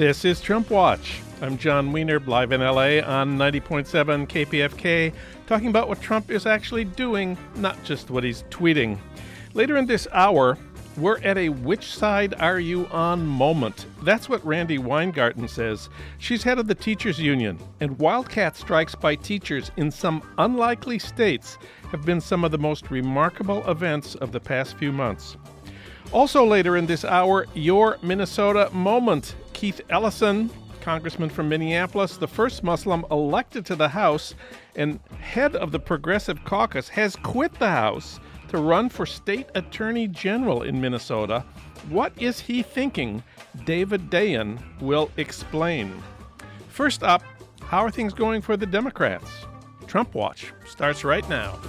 This is Trump Watch. I'm Jon Wiener, live in LA on 90.7 KPFK, talking about what Trump is actually doing, not just what he's tweeting. Later in this hour, we're at a which side are you on moment. That's what Randi Weingarten says. She's head of the teachers union, and wildcat strikes by teachers in some unlikely states have been some of the most remarkable events of the past few months. Also, later in this hour, your Minnesota moment. Keith Ellison, congressman from Minneapolis, the first Muslim elected to the House and head of the Progressive Caucus, has quit the House to run for state attorney general in Minnesota. What is he thinking? David Dayen will explain. First up, how are things going for the Democrats? Trump Watch starts right now.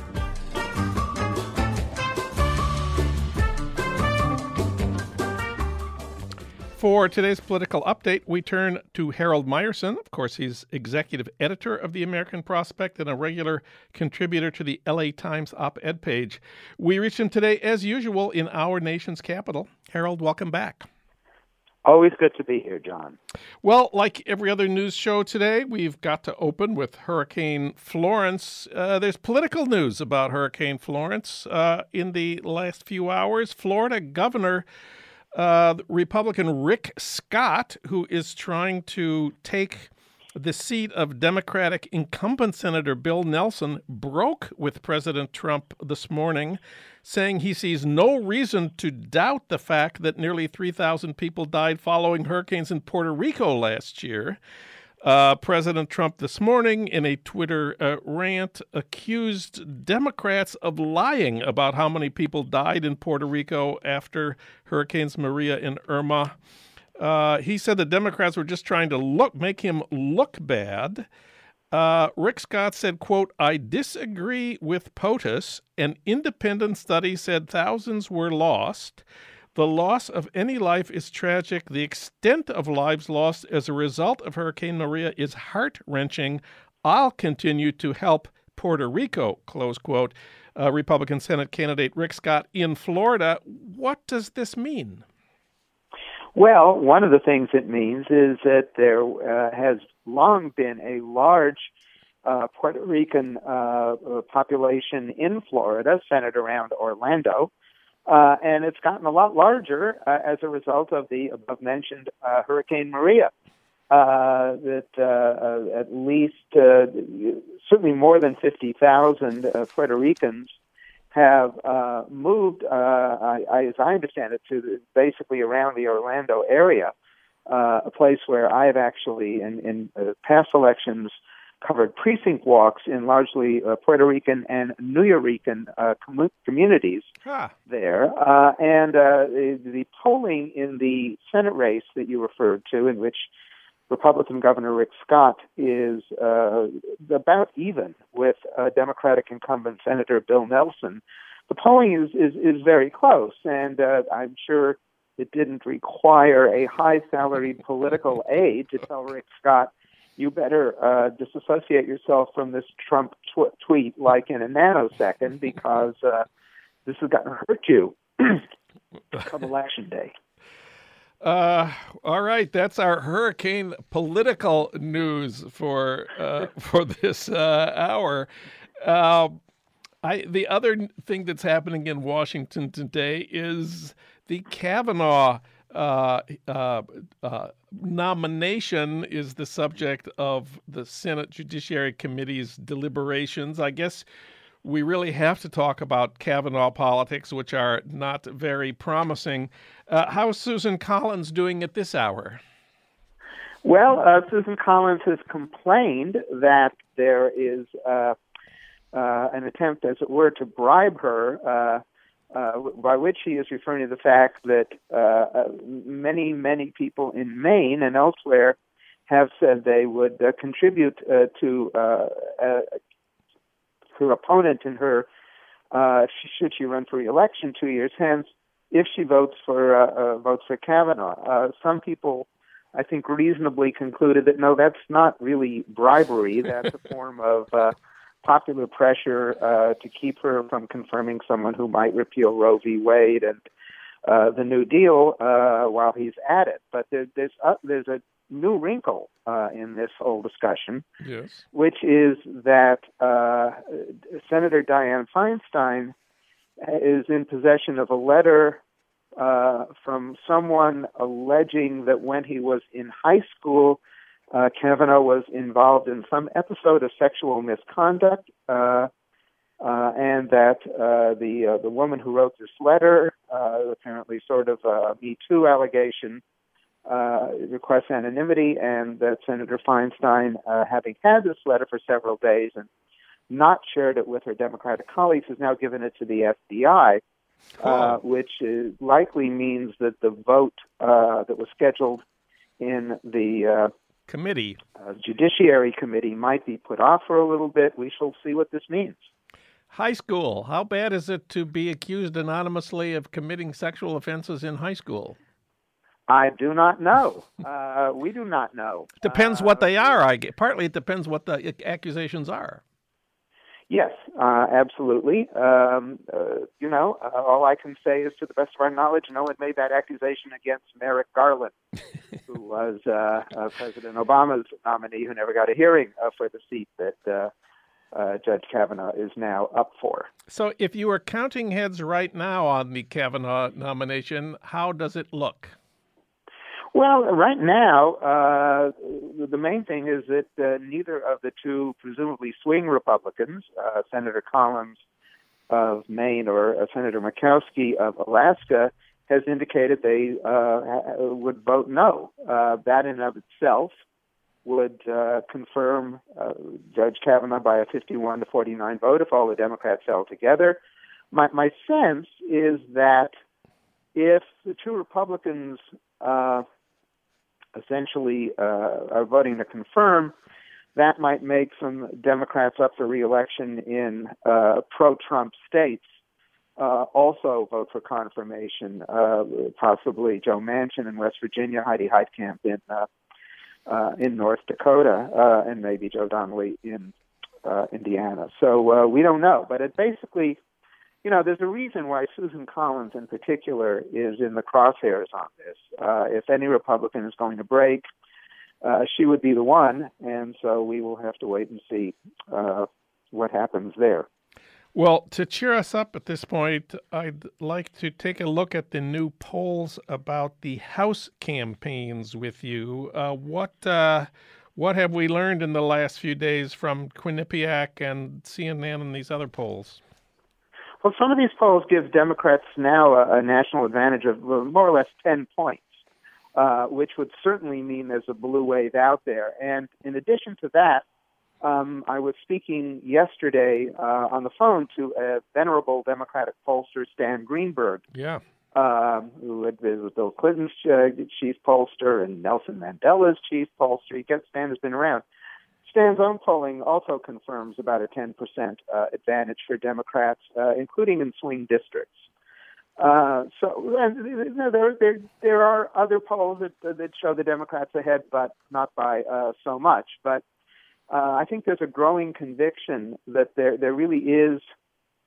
For today's political update, we turn to Harold Meyerson. Of course, he's executive editor of the American Prospect and a regular contributor to the LA Times op ed page. We reach him today, as usual, in our nation's capital. Harold, welcome back. Always good to be here, Jon. Well, like every other news show today, we've got to open with Hurricane Florence. Uh, there's political news about Hurricane Florence. Uh, in the last few hours, Florida Governor uh, Republican Rick Scott, who is trying to take the seat of Democratic incumbent Senator Bill Nelson, broke with President Trump this morning, saying he sees no reason to doubt the fact that nearly 3,000 people died following hurricanes in Puerto Rico last year. Uh, President Trump this morning, in a Twitter uh, rant, accused Democrats of lying about how many people died in Puerto Rico after Hurricanes Maria and Irma. Uh, he said the Democrats were just trying to look make him look bad. Uh, Rick Scott said, "quote I disagree with POTUS. An independent study said thousands were lost." The loss of any life is tragic. The extent of lives lost as a result of Hurricane Maria is heart wrenching. I'll continue to help Puerto Rico, close quote. Uh, Republican Senate candidate Rick Scott in Florida. What does this mean? Well, one of the things it means is that there uh, has long been a large uh, Puerto Rican uh, population in Florida, centered around Orlando. Uh, and it's gotten a lot larger uh, as a result of the above mentioned uh, Hurricane Maria. Uh, that uh, uh, at least certainly more than 50,000 Puerto Ricans have moved, I, I, as I understand it, to the, basically around the Orlando area, a place where I've actually, in, in past elections, covered precinct walks in largely uh, Puerto Rican and Nuyorican uh, com- communities huh. there. Uh, and uh, the, the, polling in the Senate race that you referred to, in which Republican Governor Rick Scott is uh, about even with Democratic incumbent Senator Bill Nelson, the polling is, is, is very close. And uh, I'm sure it didn't require a high salaried political aide to tell Rick Scott you better uh, disassociate yourself from this Trump tw- tweet like in a nanosecond because uh, this is going to hurt you come election day. Uh, all right, that's our hurricane political news for uh, for this uh, hour. Uh, I the other thing that's happening in Washington today is the Kavanaugh uh, uh, uh, nomination is the subject of the Senate Judiciary Committee's deliberations. I guess we really have to talk about Kavanaugh politics, which are not very promising. Uh, how's Susan Collins doing at this hour? Well, uh, Susan Collins has complained that there is an attempt, as it were, to bribe her uh, by which he is referring to the fact that uh, uh, many, many people in Maine and elsewhere have said they would uh, contribute uh, to uh, her opponent in her should she run for re-election two years hence if she votes for votes for Kavanaugh. some people, I think, reasonably concluded that no, that's not really bribery. That's a form of popular pressure uh, to keep her from confirming someone who might repeal Roe v. Wade and uh, the New Deal uh, while he's at it. But there, there's uh, there's a new wrinkle uh, in this whole discussion, yes. which is that uh, Senator Dianne Feinstein is in possession of a letter uh, from someone alleging that when he was in high school, uh, Kavanaugh was involved in some episode of sexual misconduct, uh, uh, and that uh, the uh, the woman who wrote this letter, uh, apparently sort of a Me Too allegation, uh, requests anonymity, and that Senator Feinstein, uh, having had this letter for several days and not shared it with her Democratic colleagues, has now given it to the FBI, uh, which is, likely means that the vote uh, that was scheduled in the uh, Committee. uh, Judiciary Committee might be put off for a little bit. We shall see what this means. High school. How bad is it to be accused anonymously of committing sexual offenses in high school? I do not know. Uh, we do not know. Depends Uh, what they are. I get. Partly it depends what the accusations are. Yes, uh, absolutely. Um, uh, you know, uh, all I can say is, to the best of our knowledge, no one made that accusation against Merrick Garland, who was uh, uh, President Obama's nominee, who never got a hearing uh, for the seat that uh, uh, Judge Kavanaugh is now up for. So, if you were counting heads right now on the Kavanaugh nomination, how does it look? Well, right now, uh, the main thing is that uh, neither of the two presumably swing Republicans, uh, Senator Collins of Maine or uh, Senator Murkowski of Alaska, has indicated they uh, would vote no. Uh, that in and of itself would confirm Judge Kavanaugh by a 51 to 49 vote if all the Democrats held together. My, my sense is that if the two Republicans uh, essentially uh, are voting to confirm, that might make some Democrats up for reelection in uh, pro-Trump states uh, also vote for confirmation. Uh, possibly Joe Manchin in West Virginia, Heidi Heitkamp in uh, uh, in North Dakota, and maybe Joe Donnelly in Indiana. So we don't know, but it basically you know, there's a reason why Susan Collins in particular is in the crosshairs on this. Uh, if any Republican is going to break, uh, she would be the one, and so we will have to wait and see uh, what happens there. Well, to cheer us up at this point, I'd like to take a look at the new polls about the House campaigns with you. Uh, what uh, what have we learned in the last few days from Quinnipiac and CNN and these other polls? Well, some of these polls give Democrats now a, a national advantage of more or less 10 points, uh, which would certainly mean there's a blue wave out there. And in addition to that, um, I was speaking yesterday uh, on the phone to a venerable Democratic pollster, Stan Greenberg. Yeah. Um, who had been with Bill Clinton's uh, chief pollster and Nelson Mandela's chief pollster. He gets Stan has been around. Stan's own polling also confirms about a 10% uh, advantage for Democrats, uh, including in swing districts. Uh, so and, you know, there, there there are other polls that that show the Democrats ahead, but not by uh, so much. But uh, I think there's a growing conviction that there there really is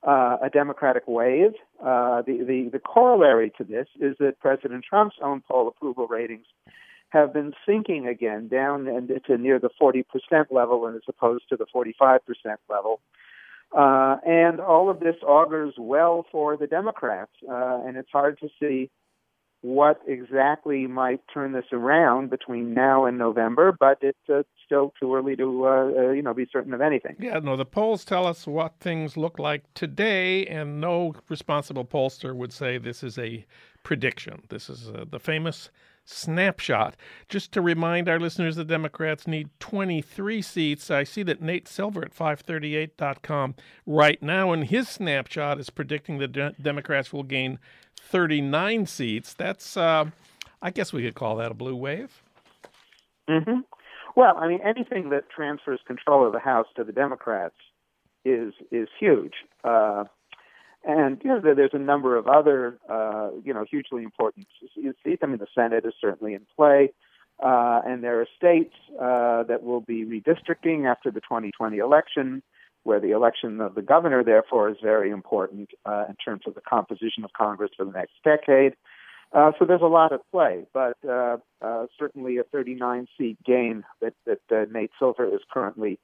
uh, a Democratic wave. The, the the corollary to this is that President Trump's own poll approval ratings have been sinking again down and to near the 40% level and as opposed to the 45% level. Uh, and all of this augurs well for the Democrats. Uh, and it's hard to see what exactly might turn this around between now and November, but it's uh, still too early to, uh, uh, you know, be certain of anything. Yeah, no, the polls tell us what things look like today, and no responsible pollster would say this is a prediction. This is uh, the famous snapshot. Just to remind our listeners, the Democrats need 23 seats. I see that Nate Silver at 538.com right now in his snapshot is predicting the de- Democrats will gain 39 seats. That's, uh, I guess we could call that a blue wave. Mm-hmm. Well, I mean, anything that transfers control of the House to the Democrats is is huge. Uh, and you know, there's a number of other, uh, you know, hugely important seats. I mean, the Senate is certainly in play, uh, and there are states uh, that will be redistricting after the 2020 election, where the election of the governor, therefore, is very important uh, in terms of the composition of Congress for the next decade. Uh, so there's a lot at play, but uh, certainly a 39 seat gain that, that Nate Silver is currently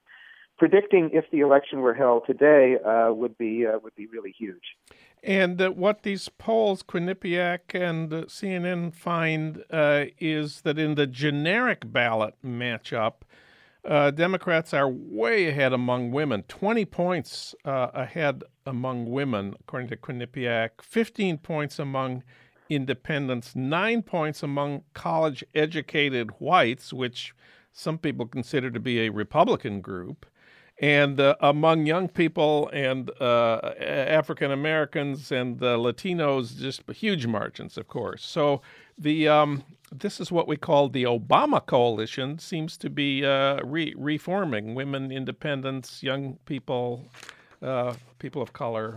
predicting if the election were held today uh, would be uh, would be really huge. And uh, what these polls, Quinnipiac and uh, CNN, find uh, is that in the generic ballot matchup, uh, Democrats are way ahead among women, 20 points ahead among women, according to Quinnipiac, 15 points among independents, nine points among college educated whites, which some people consider to be a Republican group. And uh, among young people and uh, African Americans and uh, Latinos, just huge margins, of course. So the um, this is what we call the Obama coalition seems to be uh, re- reforming women, independents, young people, uh, people of color.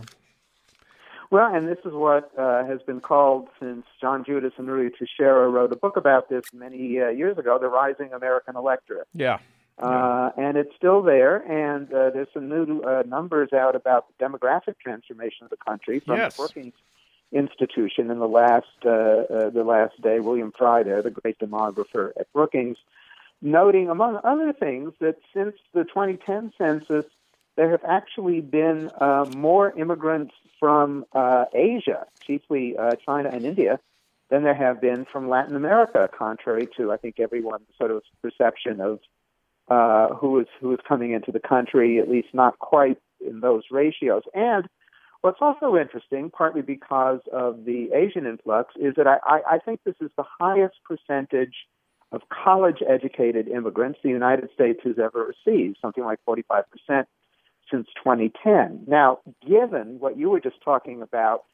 Well, and this is what uh, has been called since John Judis and Ruy Teixeira wrote a book about this many uh, years ago, the rising American electorate. Yeah. Uh, and it's still there, and uh, there's some new uh, numbers out about the demographic transformation of the country from yes. the Brookings Institution in the last uh, uh, the last day. William Frey, the great demographer at Brookings, noting among other things that since the 2010 census, there have actually been uh, more immigrants from uh, Asia, chiefly uh, China and India, than there have been from Latin America, contrary to, I think, everyone's sort of perception of uh, who is who is coming into the country, at least not quite in those ratios. And what's also interesting, partly because of the Asian influx, is that I, I think this is the highest percentage of college educated immigrants the United States has ever received, something like 45 percent since 2010. Now, given what you were just talking about,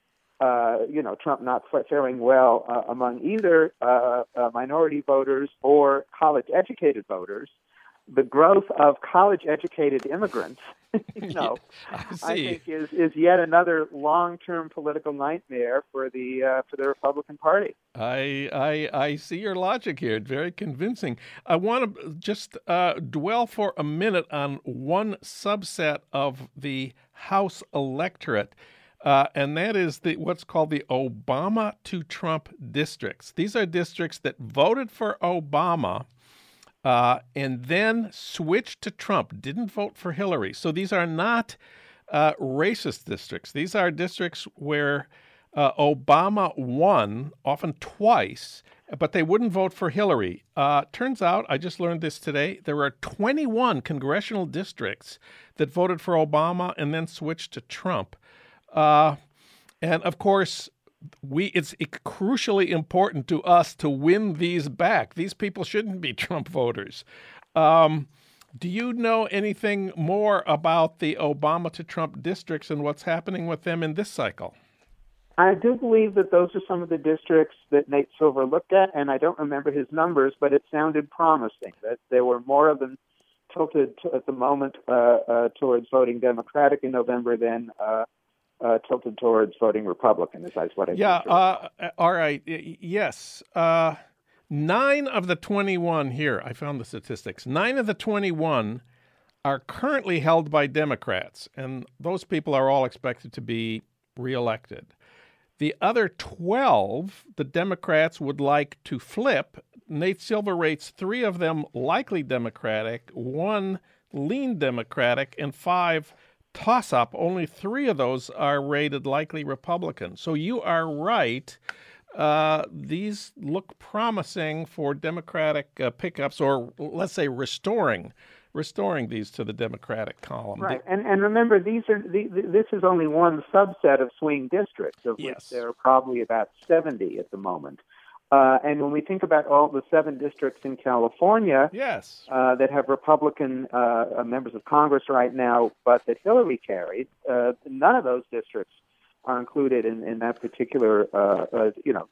uh, you know, Trump not faring well uh, among either uh, uh minority voters or college educated voters, the growth of college educated immigrants, you know, I, I, think is, is yet another long term political nightmare for the uh, for the Republican Party. I, I I see your logic here. It's Very convincing. I want to just uh, dwell for a minute on one subset of the House electorate. Uh, and that is the what's called the Obama to Trump districts. These are districts that voted for Obama, uh, and then switched to Trump, didn't vote for Hillary. So these are not uh, racist districts. These are districts where uh, Obama won, often twice, but they wouldn't vote for Hillary. Uh, turns out, I just learned this today, there are 21 congressional districts that voted for Obama and then switched to Trump. Uh, and of course, we it's crucially important to us to win these back. These people shouldn't be Trump voters. Um, do you know anything more about the Obama to Trump districts and what's happening with them in this cycle? I do believe that those are some of the districts that Nate Silver looked at, and I don't remember his numbers, but it sounded promising that there were more of them tilted at the moment uh, uh, towards voting Democratic in November than uh, uh, tilted towards voting Republican. Is that what I? Yeah. Uh, all right. Yes. Uh, nine of the twenty-one here. I found the statistics. Nine of the twenty-one are currently held by Democrats, and those people are all expected to be reelected. The other 12, the Democrats would like to flip. Nate Silver rates three of them likely Democratic, one lean Democratic, and five toss up, only three of those are rated likely Republican. So you are right. Uh, these look promising for Democratic uh, pickups, or let's say restoring, restoring these to the Democratic column. Right, and and remember these are the, this is only one subset of swing districts, of yes. which there are probably about seventy at the moment. Uh, and when we think about all the seven districts in California yes. uh, that have Republican uh, uh members of Congress right now, but that Hillary carried, uh, none of those districts are included in, in that particular, uh, you know,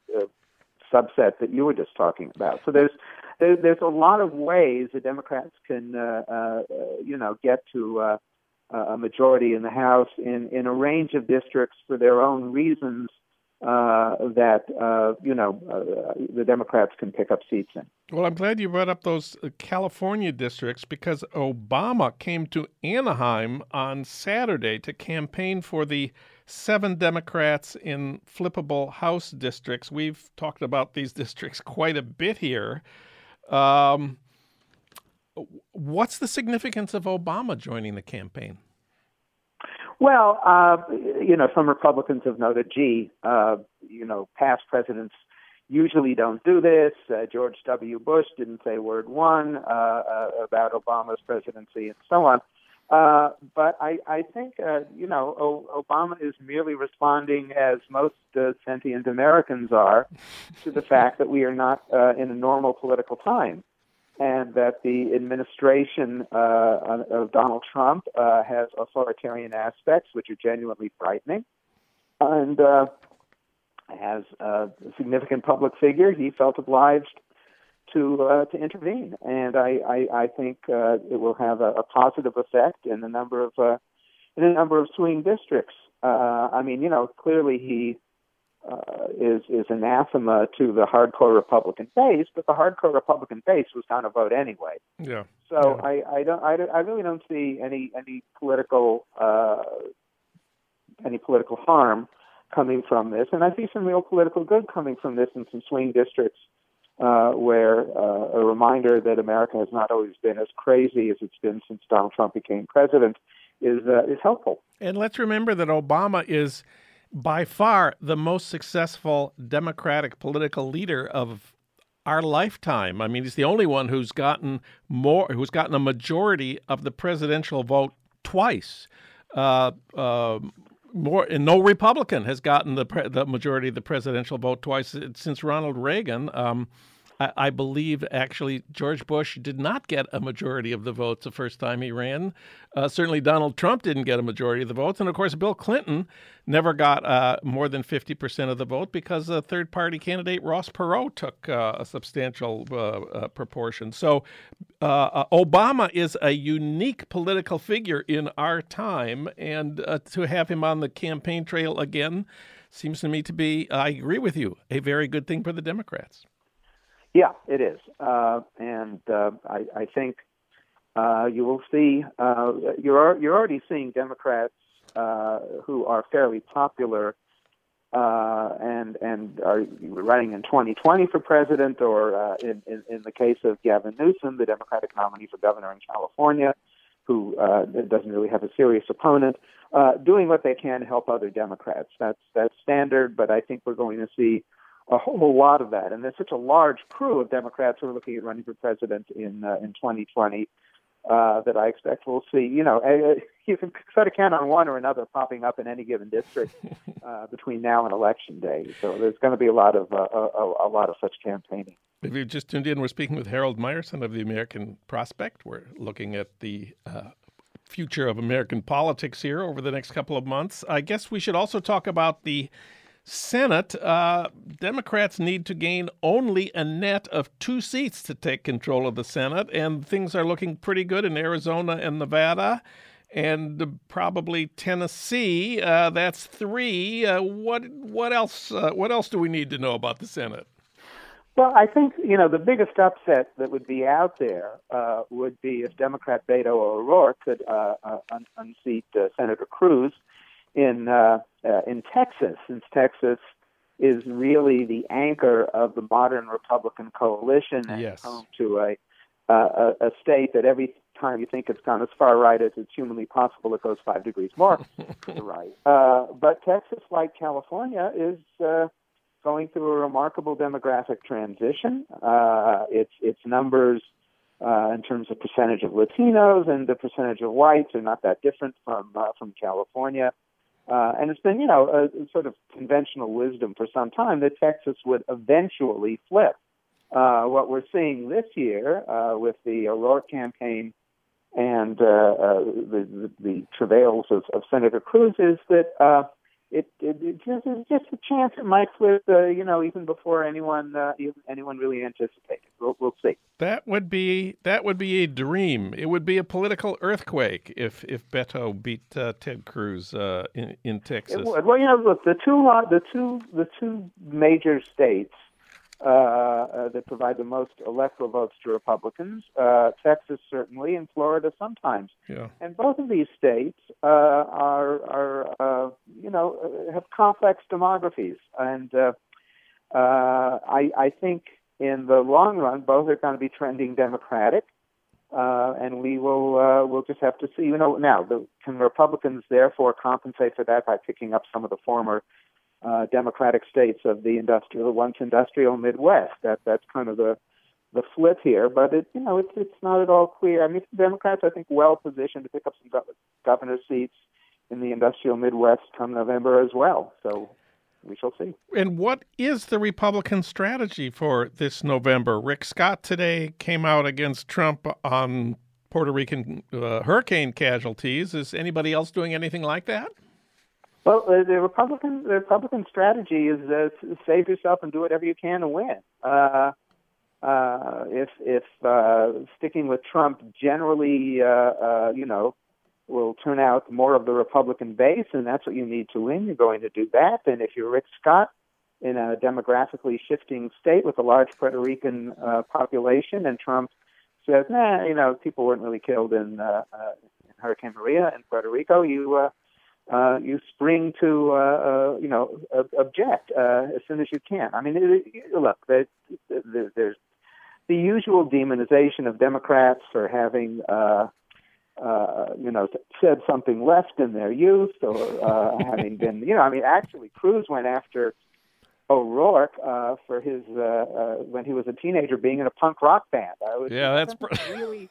subset that you were just talking about. So there's there, there's a lot of ways the Democrats can, you know, get to a majority in the House in in a range of districts for their own reasons uh, that uh, you know uh, the Democrats can pick up seats in. Well, I'm glad you brought up those uh, California districts because Obama came to Anaheim on Saturday to campaign for the seven Democrats in flippable House districts. We've talked about these districts quite a bit here. Um, what's the significance of Obama joining the campaign? Well, uh, you know, some Republicans have noted, gee, uh, you know, past presidents usually don't do this. Uh, George W. Bush didn't say word one uh, uh, about Obama's presidency and so on. Uh, but I, I think, uh, you know, o- Obama is merely responding, as most sentient Americans are, to the fact that we are not uh, in a normal political time and that the administration uh, of Donald Trump uh, has authoritarian aspects which are genuinely frightening, and uh, as a significant public figure, he felt obliged to uh, to intervene, and I I, I think uh, it will have a, a positive effect in a number of uh, in a number of swing districts. Uh, I mean, you know, clearly he uh, is is anathema to the hardcore Republican base, but the hardcore Republican base was going to vote anyway. Yeah. So yeah. I I don't I, I really don't see any any political uh, any political harm coming from this, and I see some real political good coming from this in some swing districts. Uh, where uh, a reminder that America has not always been as crazy as it's been since Donald Trump became president is uh, is helpful. And let's remember that Obama is by far the most successful Democratic political leader of our lifetime. I mean, he's the only one who's gotten more, who's gotten a majority of the presidential vote twice. Uh, uh, more, and no Republican has gotten the pre- the majority of the presidential vote twice since Ronald Reagan. Um, I, I, believe actually George Bush did not get a majority of the votes the first time he ran. Uh, certainly Donald Trump didn't get a majority of the votes. And of course, Bill Clinton never got uh, more than 50% of the vote because the third party candidate Ross Perot took uh, a substantial uh, uh, proportion. So uh, Obama is a unique political figure in our time. And to have him on the campaign trail again seems to me to be, I agree with you, a very good thing for the Democrats. Yeah, it is, uh, and uh, I, I think uh, you will see. Uh, you're you're already seeing Democrats uh, who are fairly popular uh, and and are running in 2020 for president, or uh, in, in in the case of Gavin Newsom, the Democratic nominee for governor in California, who uh, doesn't really have a serious opponent, uh, doing what they can to help other Democrats. That's that's standard, but I think we're going to see a whole lot of that. And there's such a large crew of Democrats who are looking at running for president in uh, in 2020 uh, that I expect we'll see. You know, uh, you can sort of count on one or another popping up in any given district uh, between now and election day. So there's going to be a lot of uh, a, a, lot of such campaigning. If you've just tuned in, we're speaking with Harold Meyerson of the American Prospect. We're looking at the uh, future of American politics here over the next couple of months. I guess we should also talk about the Senate, uh, Democrats need to gain only a net of two seats to take control of the Senate, and things are looking pretty good in Arizona and Nevada, and probably Tennessee. Uh, that's three. Uh, what what else? Uh, what else do we need to know about the Senate? Well, I think you know the biggest upset that would be out there uh, would be if Democrat Beto O'Rourke could uh, un- unseat Senator Cruz in uh, in Texas, since Texas is really the anchor of the modern Republican coalition and yes. home to a, uh, a a state that every time you think it's gone as far right as it's humanly possible, it goes five degrees more to the right. Uh, but Texas, like California, is uh, going through a remarkable demographic transition. Uh, its its numbers uh, in terms of percentage of Latinos and the percentage of whites are not that different from uh, from California. Uh, and it's been, you know, a, a, sort of conventional wisdom for some time that Texas would eventually flip. Uh, what we're seeing this year uh, with the O'Rourke campaign and uh, uh, the, the, the, travails of, of, Senator Cruz is that uh, it, it, it just, it's just a chance it might flip, uh, you know, even before anyone uh, even anyone really anticipated. We'll, we'll see. That would be that would be a dream. It would be a political earthquake if if Beto beat uh, Ted Cruz uh, in in Texas. Well, you know, look, the two the two the two major states that provide the most electoral votes to Republicans. Uh, Texas certainly, and Florida sometimes. Yeah. And both of these states uh, are are uh, you know uh, have complex demographies, and uh, uh, I I think in the long run both are going to be trending Democratic. Uh, and we will uh, we'll just have to see. You know, now the, can Republicans therefore compensate for that by picking up some of the former uh, democratic states of the industrial, once industrial Midwest. That that's kind of the the flip here, but it you know it's it's not at all clear. I mean, Democrats I think well positioned to pick up some governor seats in the industrial Midwest come November as well. So we shall see. And what is the Republican strategy for this November? Rick Scott today came out against Trump on Puerto Rican uh, hurricane casualties. Is anybody else doing anything like that? Well, the, Republican the Republican strategy is uh, save yourself and do whatever you can to win. Uh, uh, if if uh, sticking with Trump generally, uh, uh, you know, will turn out more of the Republican base, and that's what you need to win. You're going to do that. And if you're Rick Scott in a demographically shifting state with a large Puerto Rican uh, population, and Trump says, "Nah, you know, people weren't really killed in, uh, uh, in Hurricane Maria in Puerto Rico," you uh, uh, you spring to uh, uh, you know object uh, as soon as you can. I mean, it, it, look, the, the, there's the usual demonization of Democrats for having uh, uh, you know said something left in their youth or uh, having been you know I mean actually Cruz went after. O'Rourke uh, for his uh, uh, when he was a teenager being in a punk rock band. I was, yeah, that's really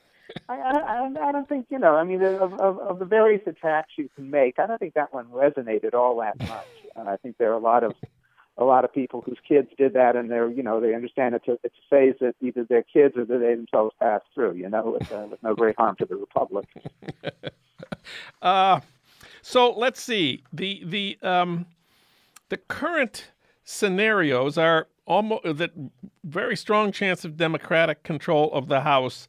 I, I, I don't think you know. I mean, of, of, of the various attacks you can make, I don't think that one resonated all that much. And I think there are a lot of a lot of people whose kids did that, and they're you know they understand it's a it's a phase that either their kids or that they themselves pass through. You know, with, uh, with no great harm to the republic. uh, so let's see the the um, the current scenarios are almost that very strong chance of Democratic control of the House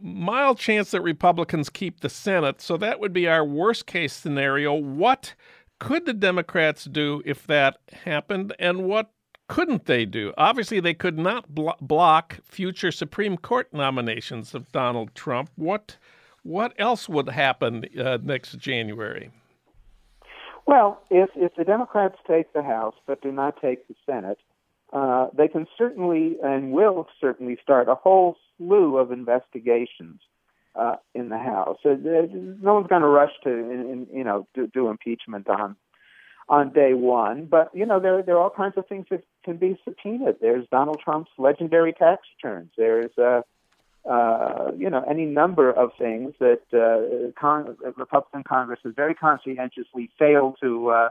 mild chance that Republicans keep the Senate. So that would be our worst case scenario. What could the Democrats do if that happened, and what couldn't they do? Obviously, they could not blo- block future Supreme Court nominations of Donald Trump. What what else would happen uh, next January? Well, if if the Democrats take the House but do not take the Senate, uh, they can certainly and will certainly start a whole slew of investigations uh, in the House. Uh, no one's going to rush to, in, in, you know, do, do impeachment on on day one. But you know, there there are all kinds of things that can be subpoenaed. There's Donald Trump's legendary tax returns. There's uh, uh, you know any number of things that uh, Republican Congress has very conscientiously failed to uh,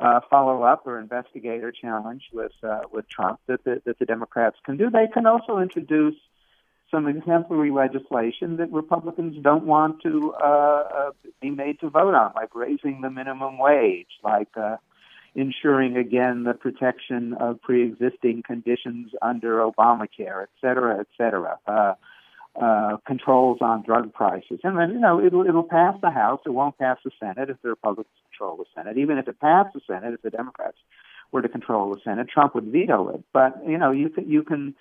uh, follow up or investigate or challenge with uh, with Trump that the, that the Democrats can do. They can also introduce some exemplary legislation that Republicans don't want to uh, uh, be made to vote on, like raising the minimum wage, like uh, ensuring again the protection of pre-existing conditions under Obamacare, et cetera, et cetera. Uh, uh, controls on drug prices, and then you know it'll it'll pass the House. It won't pass the Senate if the Republicans control the Senate. Even if it passed the Senate, if the Democrats were to control the Senate, Trump would veto it. But you know you can you can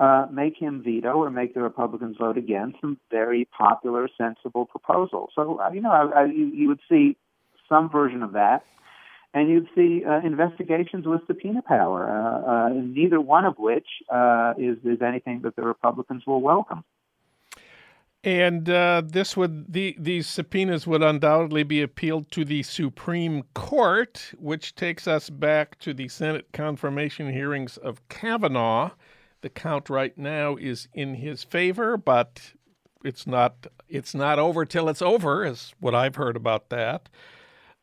uh, make him veto or make the Republicans vote against some very popular, sensible proposals. So, uh, you know, I, I, you, you would see some version of that, and you'd see uh, investigations with subpoena power, uh, uh, neither one of which uh, is, is anything that the Republicans will welcome. And this would the these subpoenas would undoubtedly be appealed to the Supreme Court, which takes us back to the Senate confirmation hearings of Kavanaugh. The count right now is in his favor, but it's not it's not over till it's over, is what I've heard about that.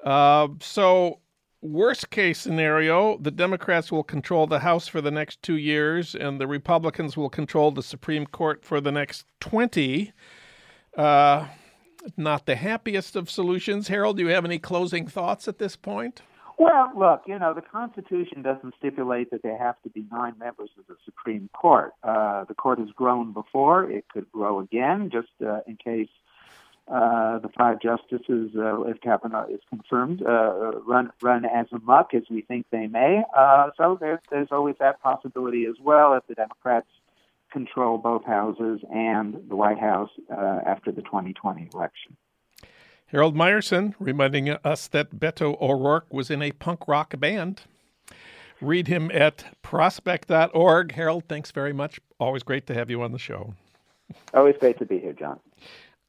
Uh, so, worst case scenario, the Democrats will control the House for the next two years, and the Republicans will control the Supreme Court for the next twenty. Uh, not the happiest of solutions. Harold, do you have any closing thoughts at this point? Well, look, you know, the Constitution doesn't stipulate that there have to be nine members of the Supreme Court. Uh, the court has grown before; it could grow again, just uh, in case uh, the five justices, uh, if Kavanaugh is confirmed, uh, run run as amuck as we think they may. Uh, so there's there's always that possibility as well if the Democrats control both houses and the White House uh, after the 2020 election. Harold Meyerson reminding us that Beto O'Rourke was in a punk rock band. Read him at prospect.org. Harold, thanks very much. Always great to have you on the show. Always great to be here, Jon.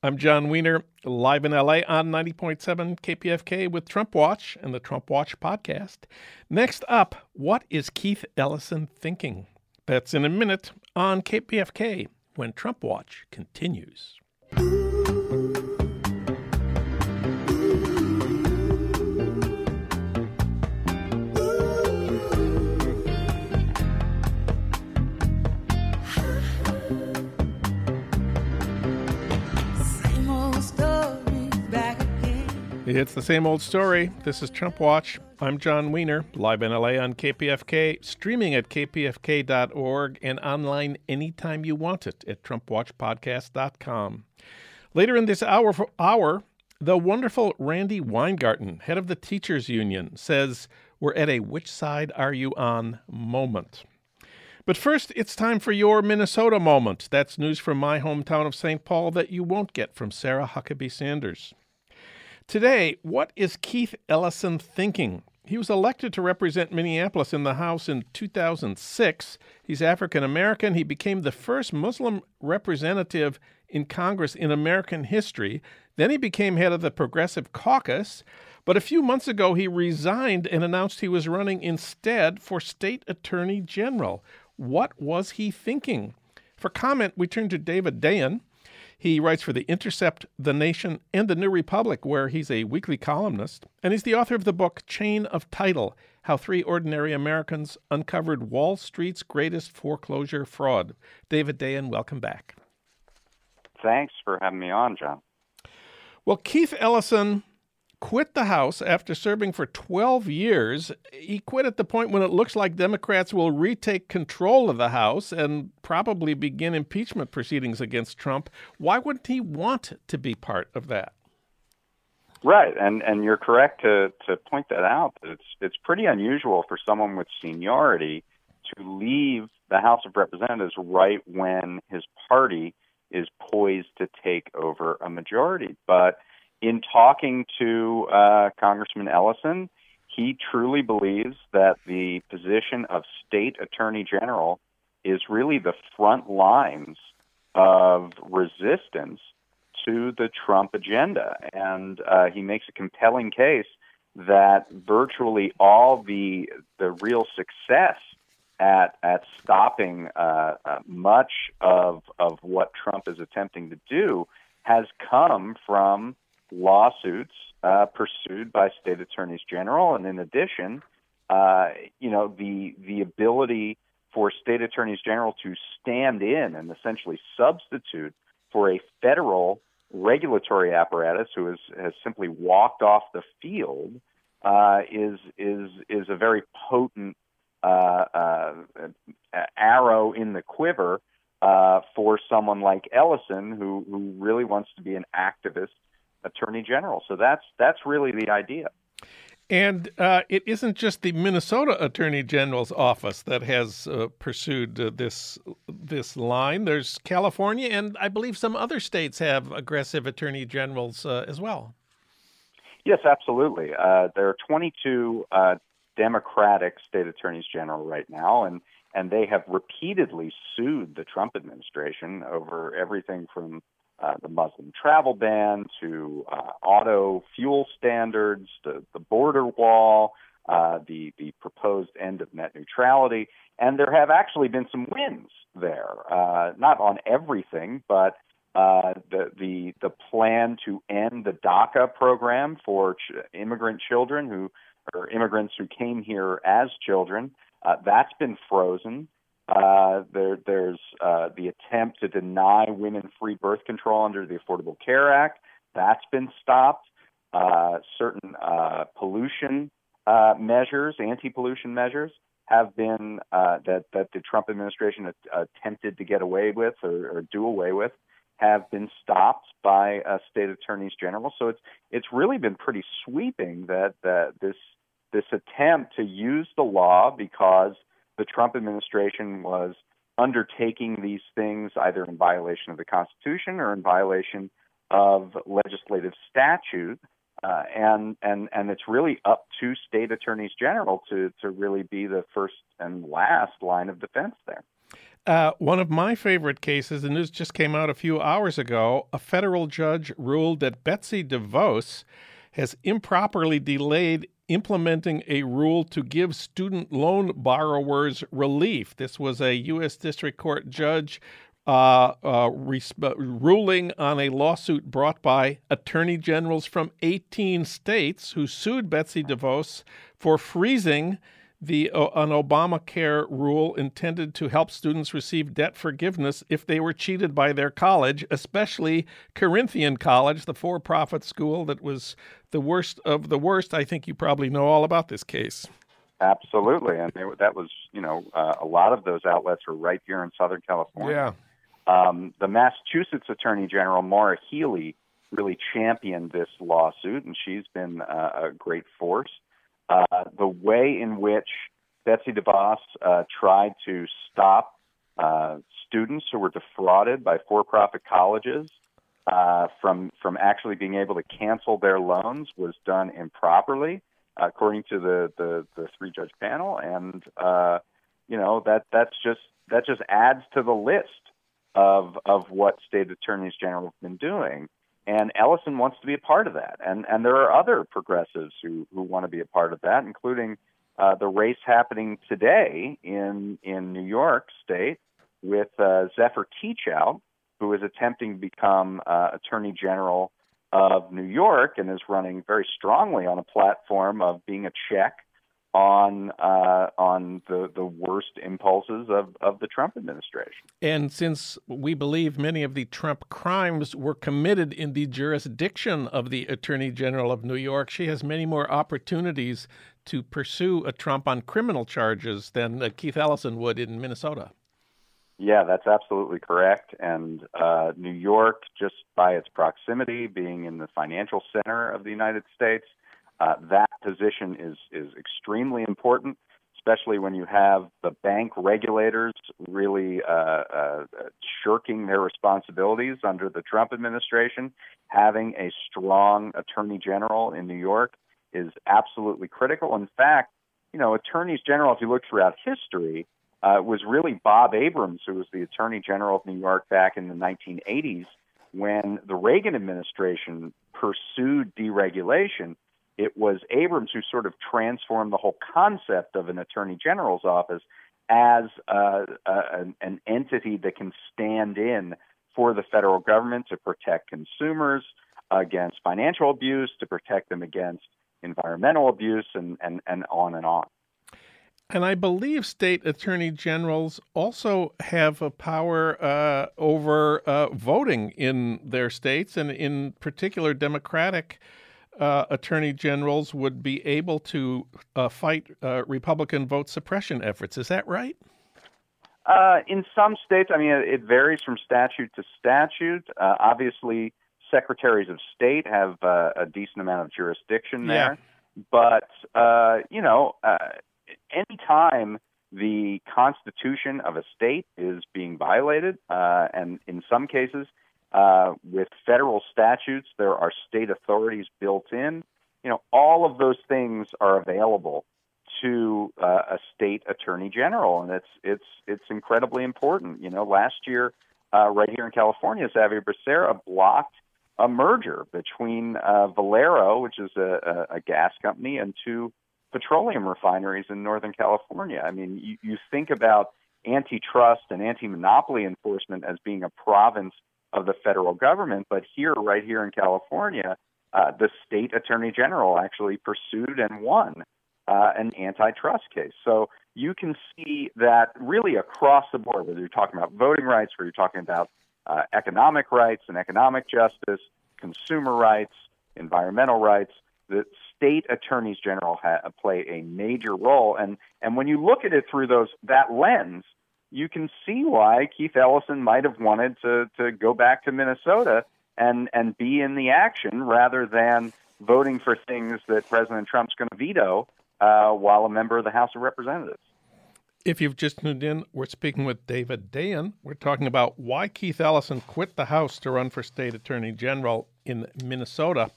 I'm Jon Wiener, live in LA on 90.7 KPFK with Trump Watch and the Trump Watch podcast. Next up, what is Keith Ellison thinking? That's in a minute on KPFK when Trump Watch continues. It's the same old story. This is Trump Watch. I'm Jon Wiener, live in LA on KPFK, streaming at kpfk.org, and online anytime you want it at TrumpWatchPodcast.com. Later in this hour, hour, the wonderful Randi Weingarten, head of the Teachers Union, says we're at a which side are you on moment. But first, it's time for your Minnesota moment. That's news from my hometown of St. Paul that you won't get from Sarah Huckabee Sanders. Today, what is Keith Ellison thinking? He was elected to represent Minneapolis in the House in 2006. He's African American. He became the first Muslim representative in Congress in American history. Then he became head of the Progressive Caucus. But a few months ago, he resigned and announced he was running instead for state attorney general. What was he thinking? For comment, we turn to David Dayen. He writes for The Intercept, The Nation, and The New Republic, where he's a weekly columnist. And he's the author of the book Chain of Title How Three Ordinary Americans Uncovered Wall Street's Greatest Foreclosure Fraud. David Dayen, welcome back. Thanks for having me on, Jon. Well, Keith Ellison quit the House after serving for 12 years. He quit at the point when it looks like Democrats will retake control of the House and probably begin impeachment proceedings against Trump. Why wouldn't he want to be part of that? Right, and and you're correct to to point that out. It's it's pretty unusual for someone with seniority to leave the House of Representatives right when his party is poised to take over a majority. But in talking to uh, Congressman Ellison, he truly believes that the position of state attorney general is really the front lines of resistance to the Trump agenda. And uh, he makes a compelling case that virtually all the the real success at at stopping uh, uh, much of of what Trump is attempting to do has come from lawsuits uh, pursued by state attorneys general, and in addition, uh, you know the the ability for state attorneys general to stand in and essentially substitute for a federal regulatory apparatus who has, has simply walked off the field uh, is is is a very potent uh, uh, arrow in the quiver uh, for someone like Ellison, who who really wants to be an activist attorney general. So that's that's really the idea. And uh, it isn't just the Minnesota Attorney General's office that has uh, pursued uh, this this line. There's California, and I believe some other states have aggressive attorney generals uh, as well. Yes, absolutely. Uh, there are 22 uh, Democratic state attorneys general right now, and and they have repeatedly sued the Trump administration over everything from uh, the Muslim travel ban to uh, auto fuel standards, the, the border wall, uh, the the proposed end of net neutrality, and there have actually been some wins there. Uh, not on everything, but uh, the the the plan to end the DACA program for ch- immigrant children who or immigrants who came here as children that's been frozen. Uh, there, there's uh, the attempt to deny women free birth control under the Affordable Care Act. That's been stopped. Uh, certain uh, pollution uh, measures, anti-pollution measures, have been that that the Trump administration attempted to get away with or, or, do away with have been stopped by state attorneys general. So it's it's really been pretty sweeping that that this this attempt to use the law because the Trump administration was undertaking these things either in violation of the Constitution or in violation of legislative statute. Uh, and and and it's really up to state attorneys general to to really be the first and last line of defense there. Uh, one of my favorite cases, the news just came out a few hours ago. A federal judge ruled that Betsy DeVos has improperly delayed implementing a rule to give student loan borrowers relief. This was a U.S. District Court judge uh, uh, resp- ruling on a lawsuit brought by attorney generals from 18 states who sued Betsy DeVos for freezing the uh, an Obama-era rule intended to help students receive debt forgiveness if they were cheated by their college, especially Corinthian College, the for-profit school that was the worst of the worst. I think you probably know all about this case. Absolutely, and they, that was you know uh, a lot of those outlets were right here in Southern California. Yeah. Um, the Massachusetts Attorney General Maura Healey really championed this lawsuit, and she's been uh, a great force. Uh, the way in which Betsy DeVos uh, tried to stop uh, students who were defrauded by for-profit colleges uh, from from actually being able to cancel their loans was done improperly, according to the the, the three-judge panel, and uh, you know that that's just that just adds to the list of of what state attorneys general have been doing. And Ellison wants to be a part of that. And, and there are other progressives who, who want to be a part of that, including uh, the race happening today in, in New York State with uh, Zephyr Teachout, who is attempting to become uh, Attorney General of New York and is running very strongly on a platform of being a check on uh, on the the worst impulses of, of the Trump administration. And since we believe many of the Trump crimes were committed in the jurisdiction of the Attorney General of New York, she has many more opportunities to pursue a Trump on criminal charges than uh, Keith Ellison would in Minnesota. Yeah, that's absolutely correct. And uh, New York, just by its proximity, being in the financial center of the United States uh, that position is is extremely important, especially when you have the bank regulators really uh, uh, shirking their responsibilities under the Trump administration. Having a strong attorney general in New York is absolutely critical. In fact, you know, attorneys general, if you look throughout history, uh, was really Bob Abrams, who was the attorney general of New York back in the 1980s when the Reagan administration pursued deregulation it was Abrams who sort of transformed the whole concept of an attorney general's office as uh, uh, an, an entity that can stand in for the federal government to protect consumers against financial abuse, to protect them against environmental abuse, and, and, and on and on. And I believe state attorney generals also have a power uh, over uh, voting in their states, and in particular, Democratic uh, attorney generals would be able to uh, fight uh, Republican vote suppression efforts. Is that right? Uh, in some states, I mean, it varies from statute to statute. Uh, obviously, secretaries of state have uh, a decent amount of jurisdiction there. Yeah. But, you know, anytime the constitution of a state is being violated, and in some cases, uh, with federal statutes, there are state authorities built in. You know, all of those things are available to uh, a state attorney general, and it's it's it's incredibly important. You know, last year, uh, right here in California, Xavier Becerra blocked a merger between uh, Valero, which is a, a, a gas company, and two petroleum refineries in Northern California. I mean, you, you think about antitrust and anti-monopoly enforcement as being a province of the federal government. But here, right here in California, uh, the state attorney general actually pursued and won uh, an antitrust case. So you can see that really across the board, whether you're talking about voting rights, whether you're talking about uh, economic rights and economic justice, consumer rights, environmental rights, the state attorneys general ha- play a major role, and and when you look at it through those that lens, you can see why Keith Ellison might have wanted to to go back to Minnesota and and be in the action rather than voting for things that President Trump's going to veto uh, while a member of the House of Representatives. If you've just tuned in, we're speaking with David Dayen. We're talking about why Keith Ellison quit the House to run for state attorney general in Minnesota.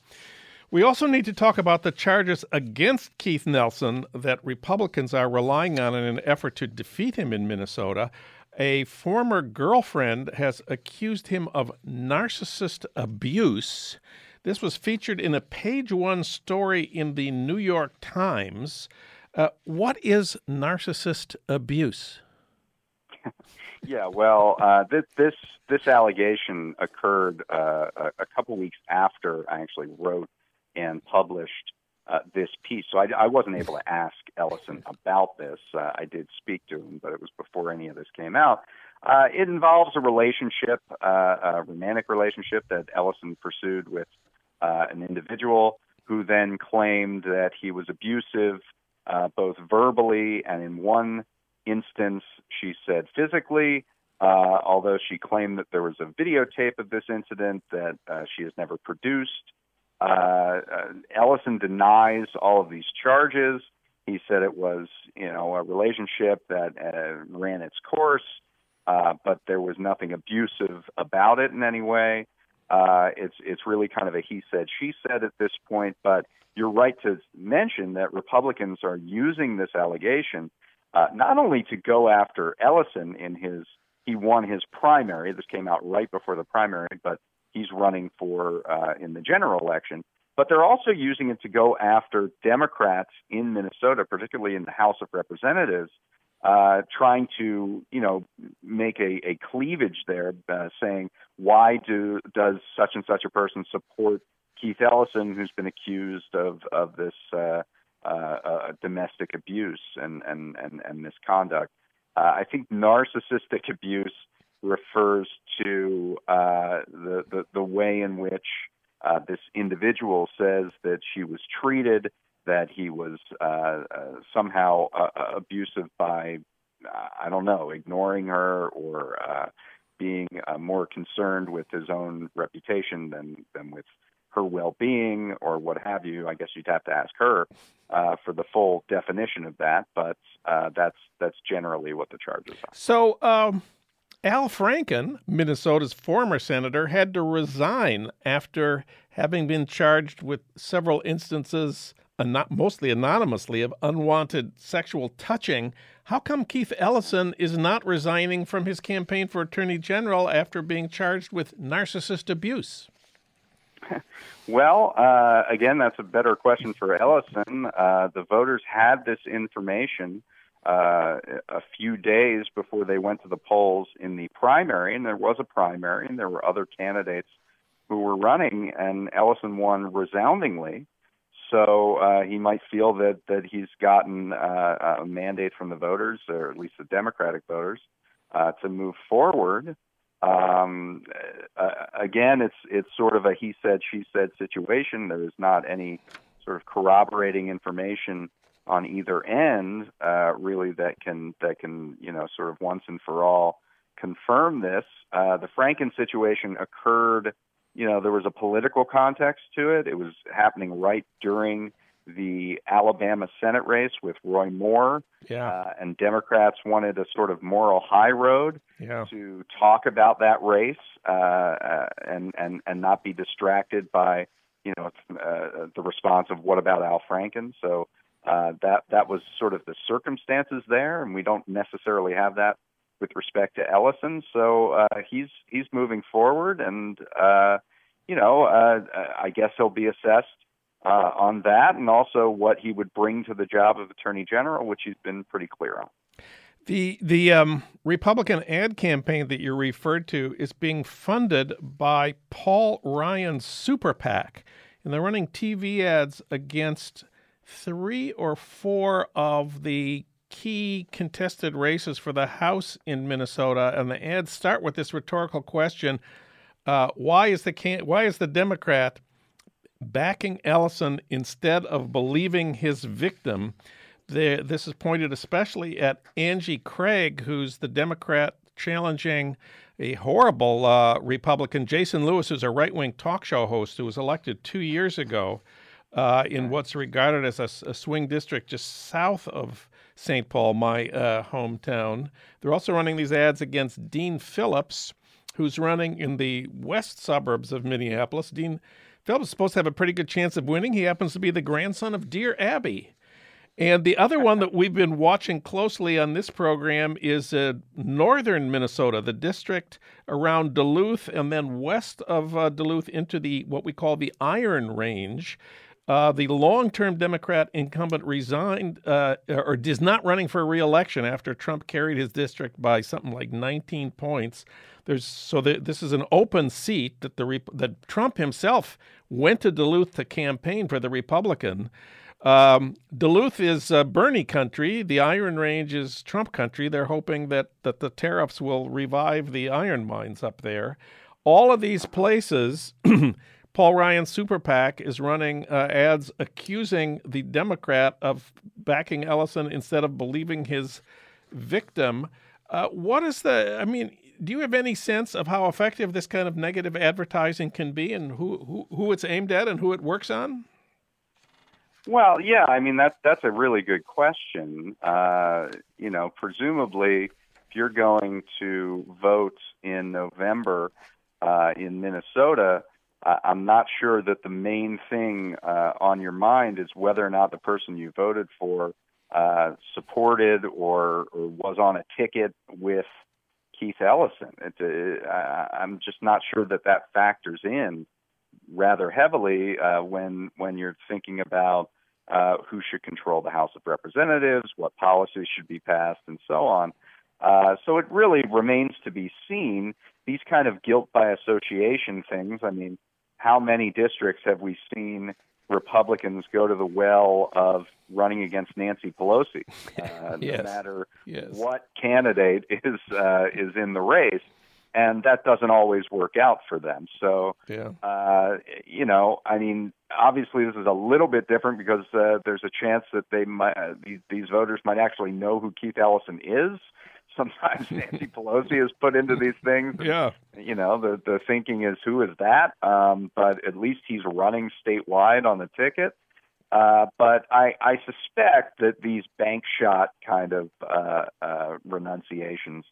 We also need to talk about the charges against Keith Ellison that Republicans are relying on in an effort to defeat him in Minnesota. A former girlfriend has accused him of narcissist abuse. This was featured in a page one story in the New York Times. Uh, what is narcissist abuse? yeah, well, uh, this, this this allegation occurred uh, a, a, couple weeks after I actually wrote and published uh, this piece. So I, I, wasn't able to ask Ellison about this. Uh, I did speak to him, but it was before any of this came out. Uh, it involves a relationship, a romantic relationship that Ellison pursued with an individual who then claimed that he was abusive uh, both verbally and in one instance, she said physically. Uh, although she claimed that there was a videotape of this incident that uh, she has never produced. Uh, uh, Ellison denies all of these charges. He said it was, you know, a relationship that uh, ran its course, uh, but there was nothing abusive about it in any way. Uh, it's it's really kind of a he said she said at this point, but you're right to mention that Republicans are using this allegation uh, not only to go after Ellison in his he won his primary. This came out right before the primary, but he's running for uh, in the general election. But they're also using it to go after Democrats in Minnesota, particularly in the House of Representatives, uh, trying to you know make a, a cleavage there, uh, saying why do does such and such a person support Keith Ellison, who's been accused of of this uh, uh, uh, domestic abuse and and and, and misconduct. Uh, I think narcissistic abuse refers to uh, the, the the way in which uh, this individual says that she was treated, that he was somehow abusive by I don't know, ignoring her or being more concerned with his own reputation than than with her well-being or what have you. I guess you'd have to ask her uh, for the full definition of that, but uh, that's that's generally what the charges are. So. Um... Al Franken, Minnesota's former senator, had to resign after having been charged with several instances, mostly anonymously, of unwanted sexual touching. How come Keith Ellison is not resigning from his campaign for attorney general after being charged with narcissist abuse? well, uh, again, that's a better question for Ellison. Uh, the voters had this information uh, a few days before they went to the polls in the primary, and there was a primary, and there were other candidates who were running, and Ellison won resoundingly. So uh, he might feel that that he's gotten uh, a mandate from the voters, or at least the Democratic voters, uh, to move forward. Um, uh, again, it's it's sort of a he said she said situation. There is not any sort of corroborating information on either end, uh, really that can that can you know sort of once and for all confirm this. Uh, the Franken situation occurred. You know, there was a political context to it. It was happening right during the Alabama Senate race with Roy Moore. Yeah. Uh, and Democrats wanted a sort of moral high road yeah. to talk about that race uh, uh, and, and, and not be distracted by, you know, uh, the response of what about Al Franken? So uh, that, that was sort of the circumstances there, and we don't necessarily have that with respect to Ellison. So uh, he's, he's moving forward, and, uh, you know, uh, I guess he'll be assessed uh, on that, and also what he would bring to the job of Attorney General, which he's been pretty clear on. The the um, Republican ad campaign that you referred to is being funded by Paul Ryan's super PAC, and they're running TV ads against three or four of the key contested races for the House in Minnesota, and the ads start with this rhetorical question: uh, Why is the can- why is the Democrat backing Ellison instead of believing his victim. There, this is pointed especially at Angie Craig, who's the Democrat challenging a horrible uh, Republican, Jason Lewis, who's a right wing talk show host who was elected two years ago uh, in what's regarded as a, a, swing district just south of St. Paul, my uh, hometown. They're also running these ads against Dean Phillips, who's running in the west suburbs of Minneapolis. Dean Phillips is supposed to have a pretty good chance of winning. He happens to be the grandson of Dear Abby. And the other one that we've been watching closely on this program is uh, northern Minnesota, the district around Duluth, and then west of uh, Duluth into the what we call the Iron Range. Uh, the long-term Democrat incumbent resigned uh, or is not running for re-election after Trump carried his district by something like 19 points. There's so the, this is an open seat that the that Trump himself went to Duluth to campaign for the Republican. Um, Duluth is uh, Bernie country. The Iron Range is Trump country. They're hoping that, that the tariffs will revive the iron mines up there. All of these places, Paul Ryan's super PAC is running uh, ads accusing the Democrat of backing Ellison instead of believing his victim. Uh, what is the? I mean, do you have any sense of how effective this kind of negative advertising can be, and who who, who it's aimed at, and who it works on? Well, yeah, I mean that's that's a really good question. Uh, you know, presumably, if you're going to vote in November uh, in Minnesota, uh, I'm not sure that the main thing uh, on your mind is whether or not the person you voted for uh, supported or, or was on a ticket with Keith Ellison. A, I'm just not sure that that factors in rather heavily uh, when when you're thinking about uh, who should control the House of Representatives, what policies should be passed, and so on. Uh, so it really remains to be seen. These kind of guilt by association things. I mean, how many districts have we seen Republicans go to the well of running against Nancy Pelosi? Uh, yes. No matter yes. what candidate is uh, is in the race, and that doesn't always work out for them. So, yeah. uh, you know, I mean, obviously this is a little bit different because uh, there's a chance that they might uh, these, these voters might actually know who Keith Ellison is. Sometimes Nancy Pelosi is put into these things. Yeah, you know, the the thinking is who is that? Um, but at least he's running statewide on the ticket. Uh, but I, I suspect that these bank shot kind of uh, uh, renunciations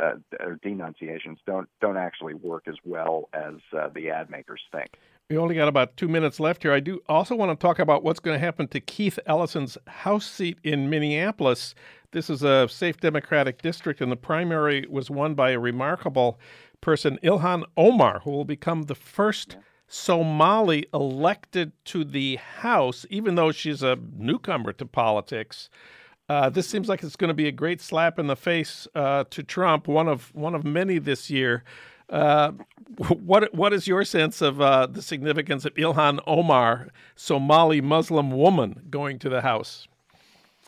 uh, or denunciations don't don't actually work as well as uh, the ad makers think. We only got about two minutes left here. I do also want to talk about what's going to happen to Keith Ellison's House seat in Minneapolis. This is a safe Democratic district, and the primary was won by a remarkable person, Ilhan Omar, who will become the first Somali elected to the House, even though she's a newcomer to politics. Uh, this seems like it's going to be a great slap in the face uh, to Trump, one of one of many this year. Uh, what what is your sense of uh, the significance of Ilhan Omar, Somali Muslim woman, going to the House?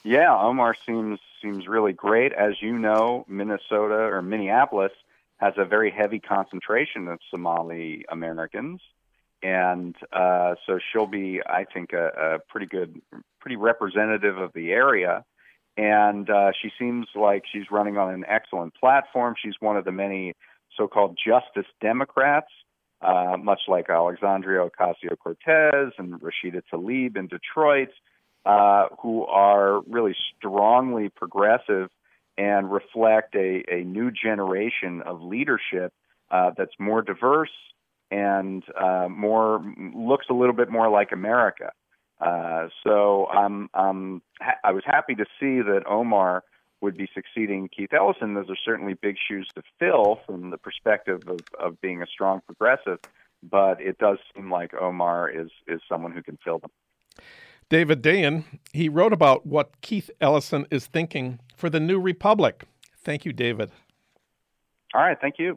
Yeah, Omar seems seems really great. As you know, Minnesota or Minneapolis has a very heavy concentration of Somali Americans, and uh, so she'll be, I think, a, a pretty good, pretty representative of the area and uh, she seems like she's running on an excellent platform. She's one of the many so-called Justice Democrats, uh, much like Alexandria Ocasio Cortez and Rashida Tlaib in Detroit, uh, who are really strongly progressive and reflect a, a new generation of leadership uh, that's more diverse and uh, more looks a little bit more like America. Uh, so I'm, ha- I was happy to see that Omar would be succeeding Keith Ellison. Those are certainly big shoes to fill from the perspective of, of being a strong progressive, but it does seem like Omar is is someone who can fill them. David Dayen, he wrote about what Keith Ellison is thinking for the New Republic. Thank you, David. All right, thank you.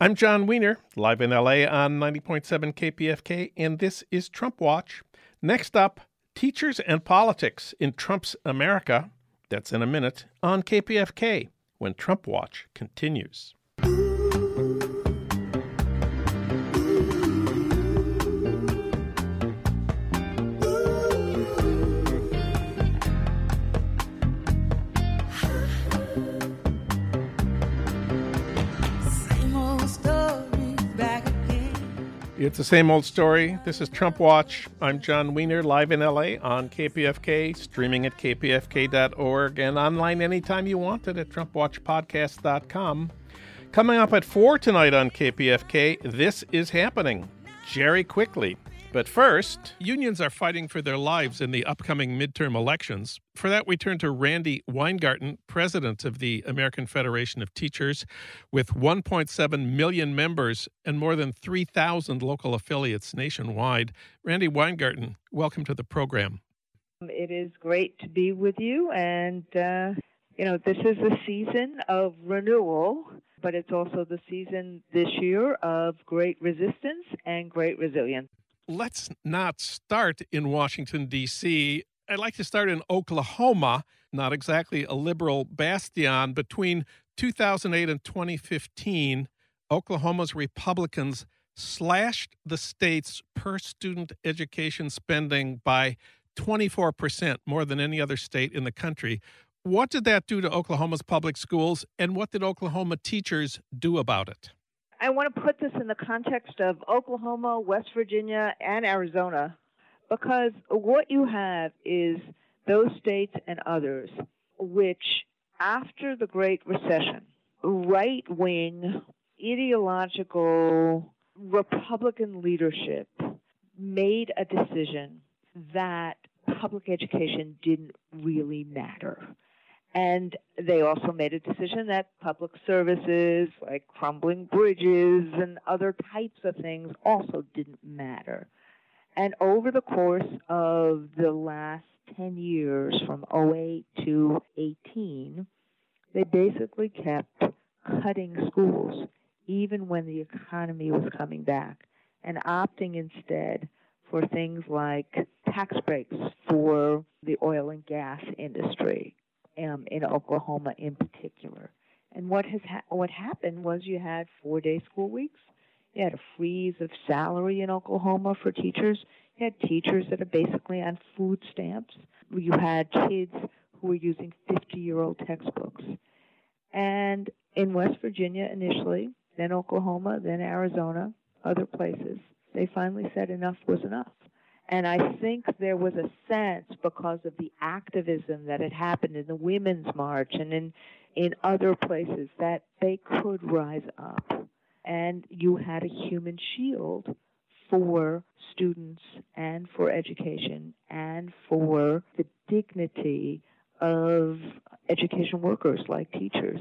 I'm Jon Wiener, live in LA on 90.7 KPFK, and this is Trump Watch. Next up, teachers and politics in Trump's America. That's in a minute on KPFK when Trump Watch continues. It's the same old story. This is Trump Watch. I'm Jon Wiener, live in LA on KPFK, streaming at kpfk.org, and online anytime you want it at TrumpWatchPodcast.com. Coming up at 4 tonight on KPFK, This is Happening. Jerry Quickly, but first, unions are fighting for their lives in the upcoming midterm elections. For that, we turn to Randi Weingarten, president of the American Federation of Teachers, with 1.7 million members and more than 3,000 local affiliates nationwide. Randi Weingarten, welcome to the program. It is great to be with you, and uh, you know, this is a season of renewal, but it's also the season this year of great resistance and great resilience let's not start in Washington, D.C. I'd like to start in Oklahoma, not exactly a liberal bastion. Between 2008 and 2015, Oklahoma's Republicans slashed the state's per student education spending by 24%, more than any other state in the country. What did that do to Oklahoma's public schools, and what did Oklahoma teachers do about it? I want to put this in the context of Oklahoma, West Virginia, and Arizona because what you have is those states and others which, after the Great Recession, right wing, ideological Republican leadership made a decision that public education didn't really matter. And they also made a decision that public services like crumbling bridges and other types of things also didn't matter. And over the course of the last 10 years, from 08 to 18, they basically kept cutting schools, even when the economy was coming back, and opting instead for things like tax breaks for the oil and gas industry um, in Oklahoma in particular. And what has ha- what happened was you had four day school weeks. You had a freeze of salary in Oklahoma for teachers. You had teachers that are basically on food stamps. You had kids who were using 50 year old textbooks. And in West Virginia initially, then Oklahoma, then Arizona, other places, they finally said enough was enough. And I think there was a sense because of the activism that had happened in the Women's March and in, in other places that they could rise up. And you had a human shield for students and for education and for the dignity of education workers like teachers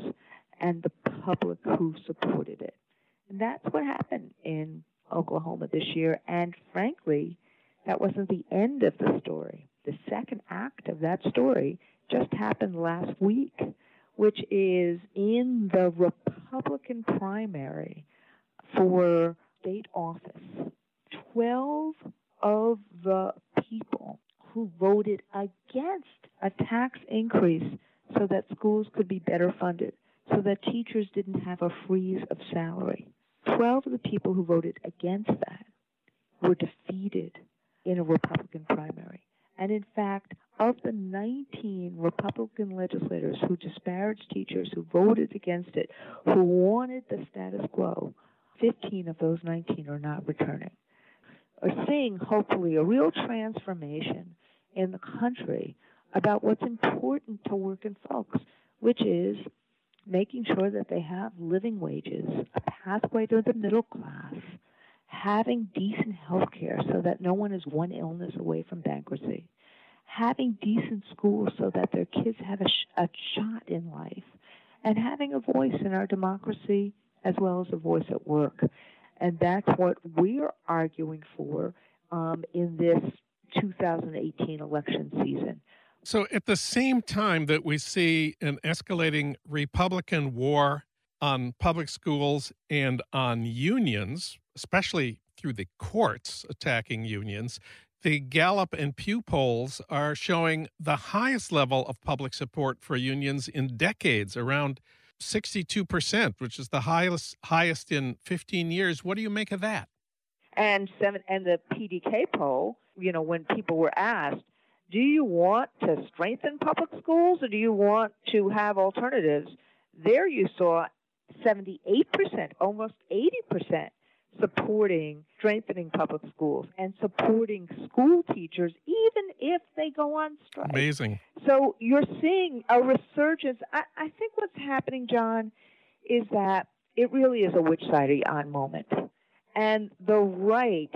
and the public who supported it. And that's what happened in Oklahoma this year. And frankly, that wasn't the end of the story. The second act of that story just happened last week, which is in the Republican primary for state office. 12 of the people who voted against a tax increase so that schools could be better funded, so that teachers didn't have a freeze of salary. 12 of the people who voted against that were defeated in a Republican primary. And in fact, of the 19 Republican legislators who disparaged teachers, who voted against it, who wanted the status quo, 15 of those 19 are not returning. Are seeing, hopefully, a real transformation in the country about what's important to working folks, which is making sure that they have living wages, a pathway to the middle class, having decent health care so that no one is one illness away from bankruptcy, having decent schools so that their kids have a, sh- a shot in life, and having a voice in our democracy as well as a voice at work. And that's what we're arguing for um, in this 2018 election season. So, at the same time that we see an escalating Republican war on public schools and on unions, especially through the courts attacking unions, the Gallup and Pew polls are showing the highest level of public support for unions in decades, around 62%, which is the highest highest in 15 years. What do you make of that? And seven and the PDK poll, you know, when people were asked, do you want to strengthen public schools or do you want to have alternatives? There you saw 78%, almost 80% supporting strengthening public schools and supporting school teachers even if they go on strike. Amazing. So you're seeing a resurgence. I, I think what's happening, Jon, is that it really is a which side are you on moment. And the right,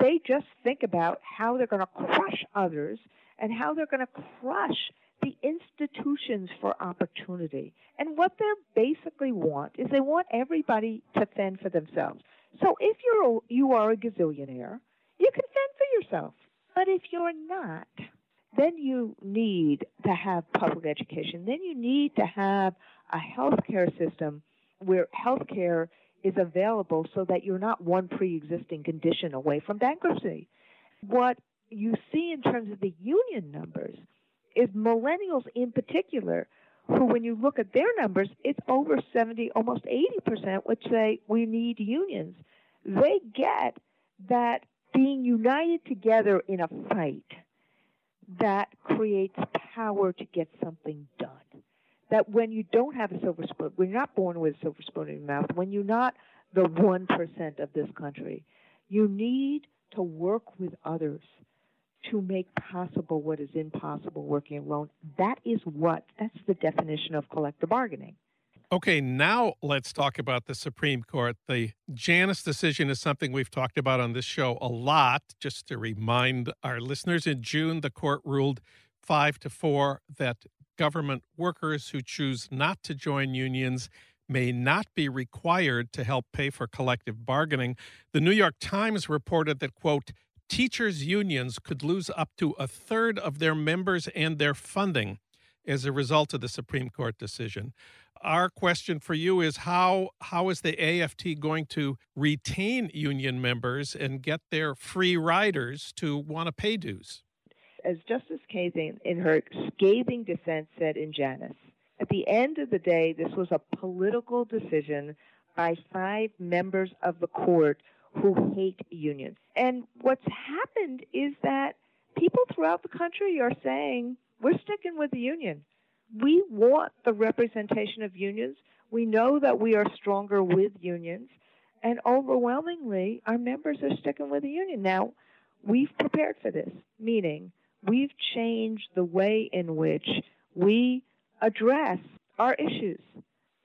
they just think about how they're going to crush others and how they're going to crush the institutions for opportunity. And what they basically want is they want everybody to fend for themselves. So if you're you are a gazillionaire, you can fend for yourself. But if you're not, then you need to have public education. Then you need to have a healthcare system where healthcare is available so that you're not one pre-existing condition away from bankruptcy. What you see in terms of the union numbers is millennials in particular who when you look at their numbers it's over 70 almost 80% which say we need unions. They get that being united together in a fight that creates power to get something done. That when you don't have a silver spoon when you're not born with a silver spoon in your mouth when you're not the 1% of this country you need to work with others to make possible what is impossible working alone. That is what, that's the definition of collective bargaining. Okay, now let's talk about the Supreme Court. The Janus decision is something we've talked about on this show a lot. Just to remind our listeners, in June, the court ruled five to four that government workers who choose not to join unions may not be required to help pay for collective bargaining. The New York Times reported that, quote, teachers' unions could lose up to a third of their members and their funding as a result of the Supreme Court decision. Our question for you is how how is the AFT going to retain union members and get their free riders to want to pay dues? As Justice Kagan in her scathing dissent said in Janus, at the end of the day, this was a political decision by five members of the court who hate unions. And what's happened is that people throughout the country are saying, we're sticking with the union. We want the representation of unions. We know that we are stronger with unions. And overwhelmingly, our members are sticking with the union. Now, we've prepared for this, meaning we've changed the way in which we address our issues.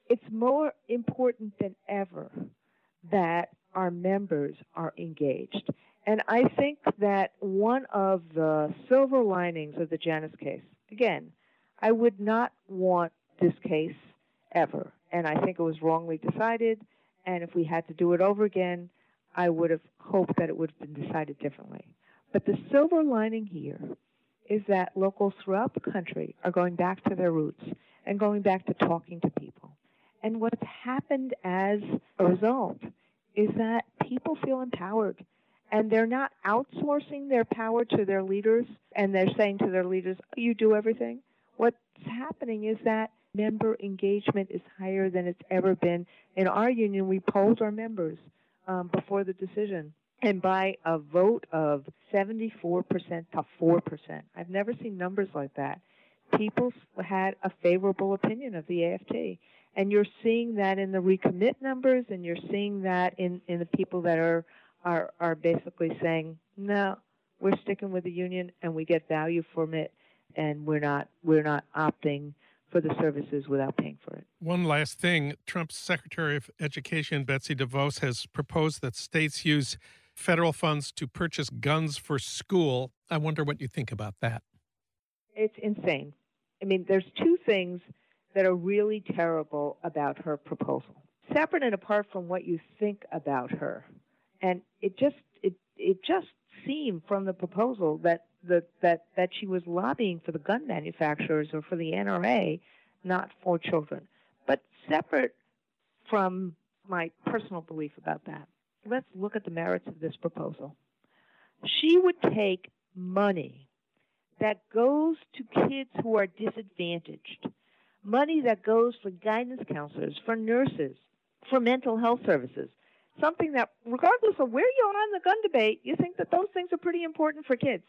It's more important than ever that our members are engaged. And I think that one of the silver linings of the Janus case, again, I would not want this case ever. And I think it was wrongly decided. And if we had to do it over again, I would have hoped that it would have been decided differently. But the silver lining here is that locals throughout the country are going back to their roots and going back to talking to people. And what's happened as a result is that people feel empowered and they're not outsourcing their power to their leaders and they're saying to their leaders, you do everything. What's happening is that member engagement is higher than it's ever been. In our union, we polled our members um, before the decision. And by a vote of 74% to 4%, I've never seen numbers like that. People had a favorable opinion of the AFT. And you're seeing that in the recommit numbers, and you're seeing that in, in the people that are, are, are basically saying, no, we're sticking with the union and we get value from it, and we're not, we're not opting for the services without paying for it. One last thing Trump's Secretary of Education, Betsy DeVos, has proposed that states use federal funds to purchase guns for school. I wonder what you think about that. It's insane. I mean, there's two things that are really terrible about her proposal. Separate and apart from what you think about her. And it just it it just seemed from the proposal that the, that that she was lobbying for the gun manufacturers or for the NRA, not for children. But separate from my personal belief about that, let's look at the merits of this proposal. She would take money that goes to kids who are disadvantaged money that goes for guidance counselors, for nurses, for mental health services. Something that, regardless of where you are in the gun debate, you think that those things are pretty important for kids.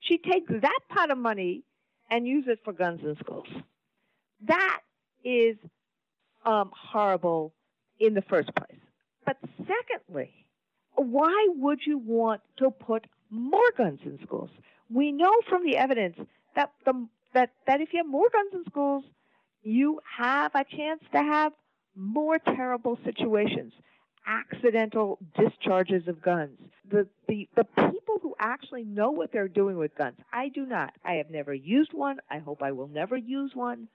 She takes that pot of money and use it for guns in schools. That is um, horrible in the first place. But secondly, why would you want to put more guns in schools? We know from the evidence that the that that if you have more guns in schools, you have a chance to have more terrible situations, accidental discharges of guns. The, the, the people who actually know what they're doing with guns, I do not. I have never used one. I hope I will never use one.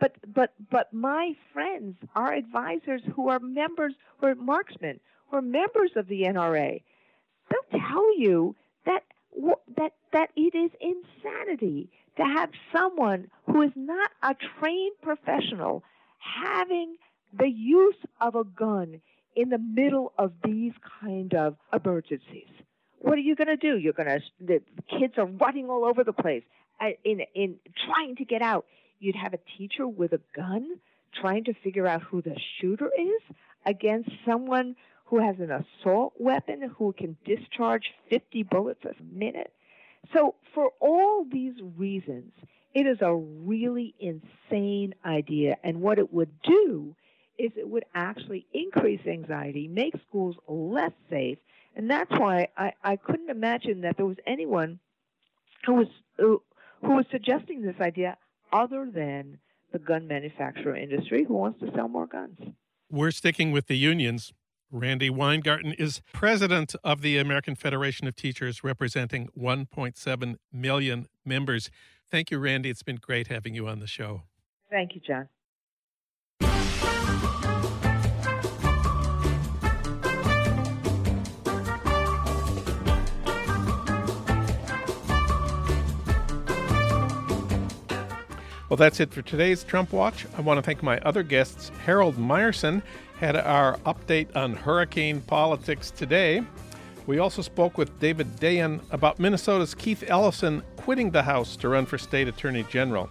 But, but, but my friends, our advisors who are members, who are marksmen, who are members of the NRA, they'll tell you that, that, that it is insanity to have someone who is not a trained professional having the use of a gun in the middle of these kind of emergencies. What are you going to do? You're going to the kids are running all over the place in in trying to get out. You'd have a teacher with a gun trying to figure out who the shooter is against someone who has an assault weapon who can discharge 50 bullets a minute. So, for all these reasons, it is a really insane idea. And what it would do is it would actually increase anxiety, make schools less safe. And that's why I, I couldn't imagine that there was anyone who was, who, who was suggesting this idea other than the gun manufacturer industry who wants to sell more guns. We're sticking with the unions. Randi Weingarten is president of the American Federation of Teachers, representing 1.7 million members. Thank you, Randi. It's been great having you on the show. Thank you, Jon. Well, that's it for today's Trump Watch. I want to thank my other guests. Harold Meyerson had our update on hurricane politics today. We also spoke with David Dayen about Minnesota's Keith Ellison quitting the House to run for state attorney general.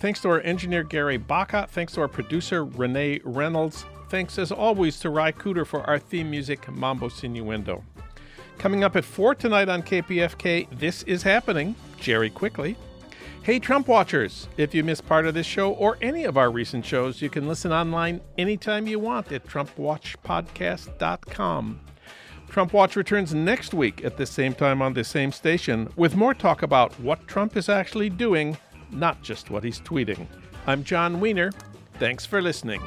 Thanks to our engineer Gary Baca. Thanks to our producer Renee Reynolds. Thanks as always to Ry Cooder for our theme music, Mambo Sinuendo. Coming up at 4 tonight on KPFK, This Is Happening, Jerry Quickly. Hey, Trump Watchers! If you missed part of this show or any of our recent shows, you can listen online anytime you want at TrumpWatchPodcast.com. Trump Watch returns next week at the same time on the same station with more talk about what Trump is actually doing, not just what he's tweeting. I'm Jon Wiener. Thanks for listening.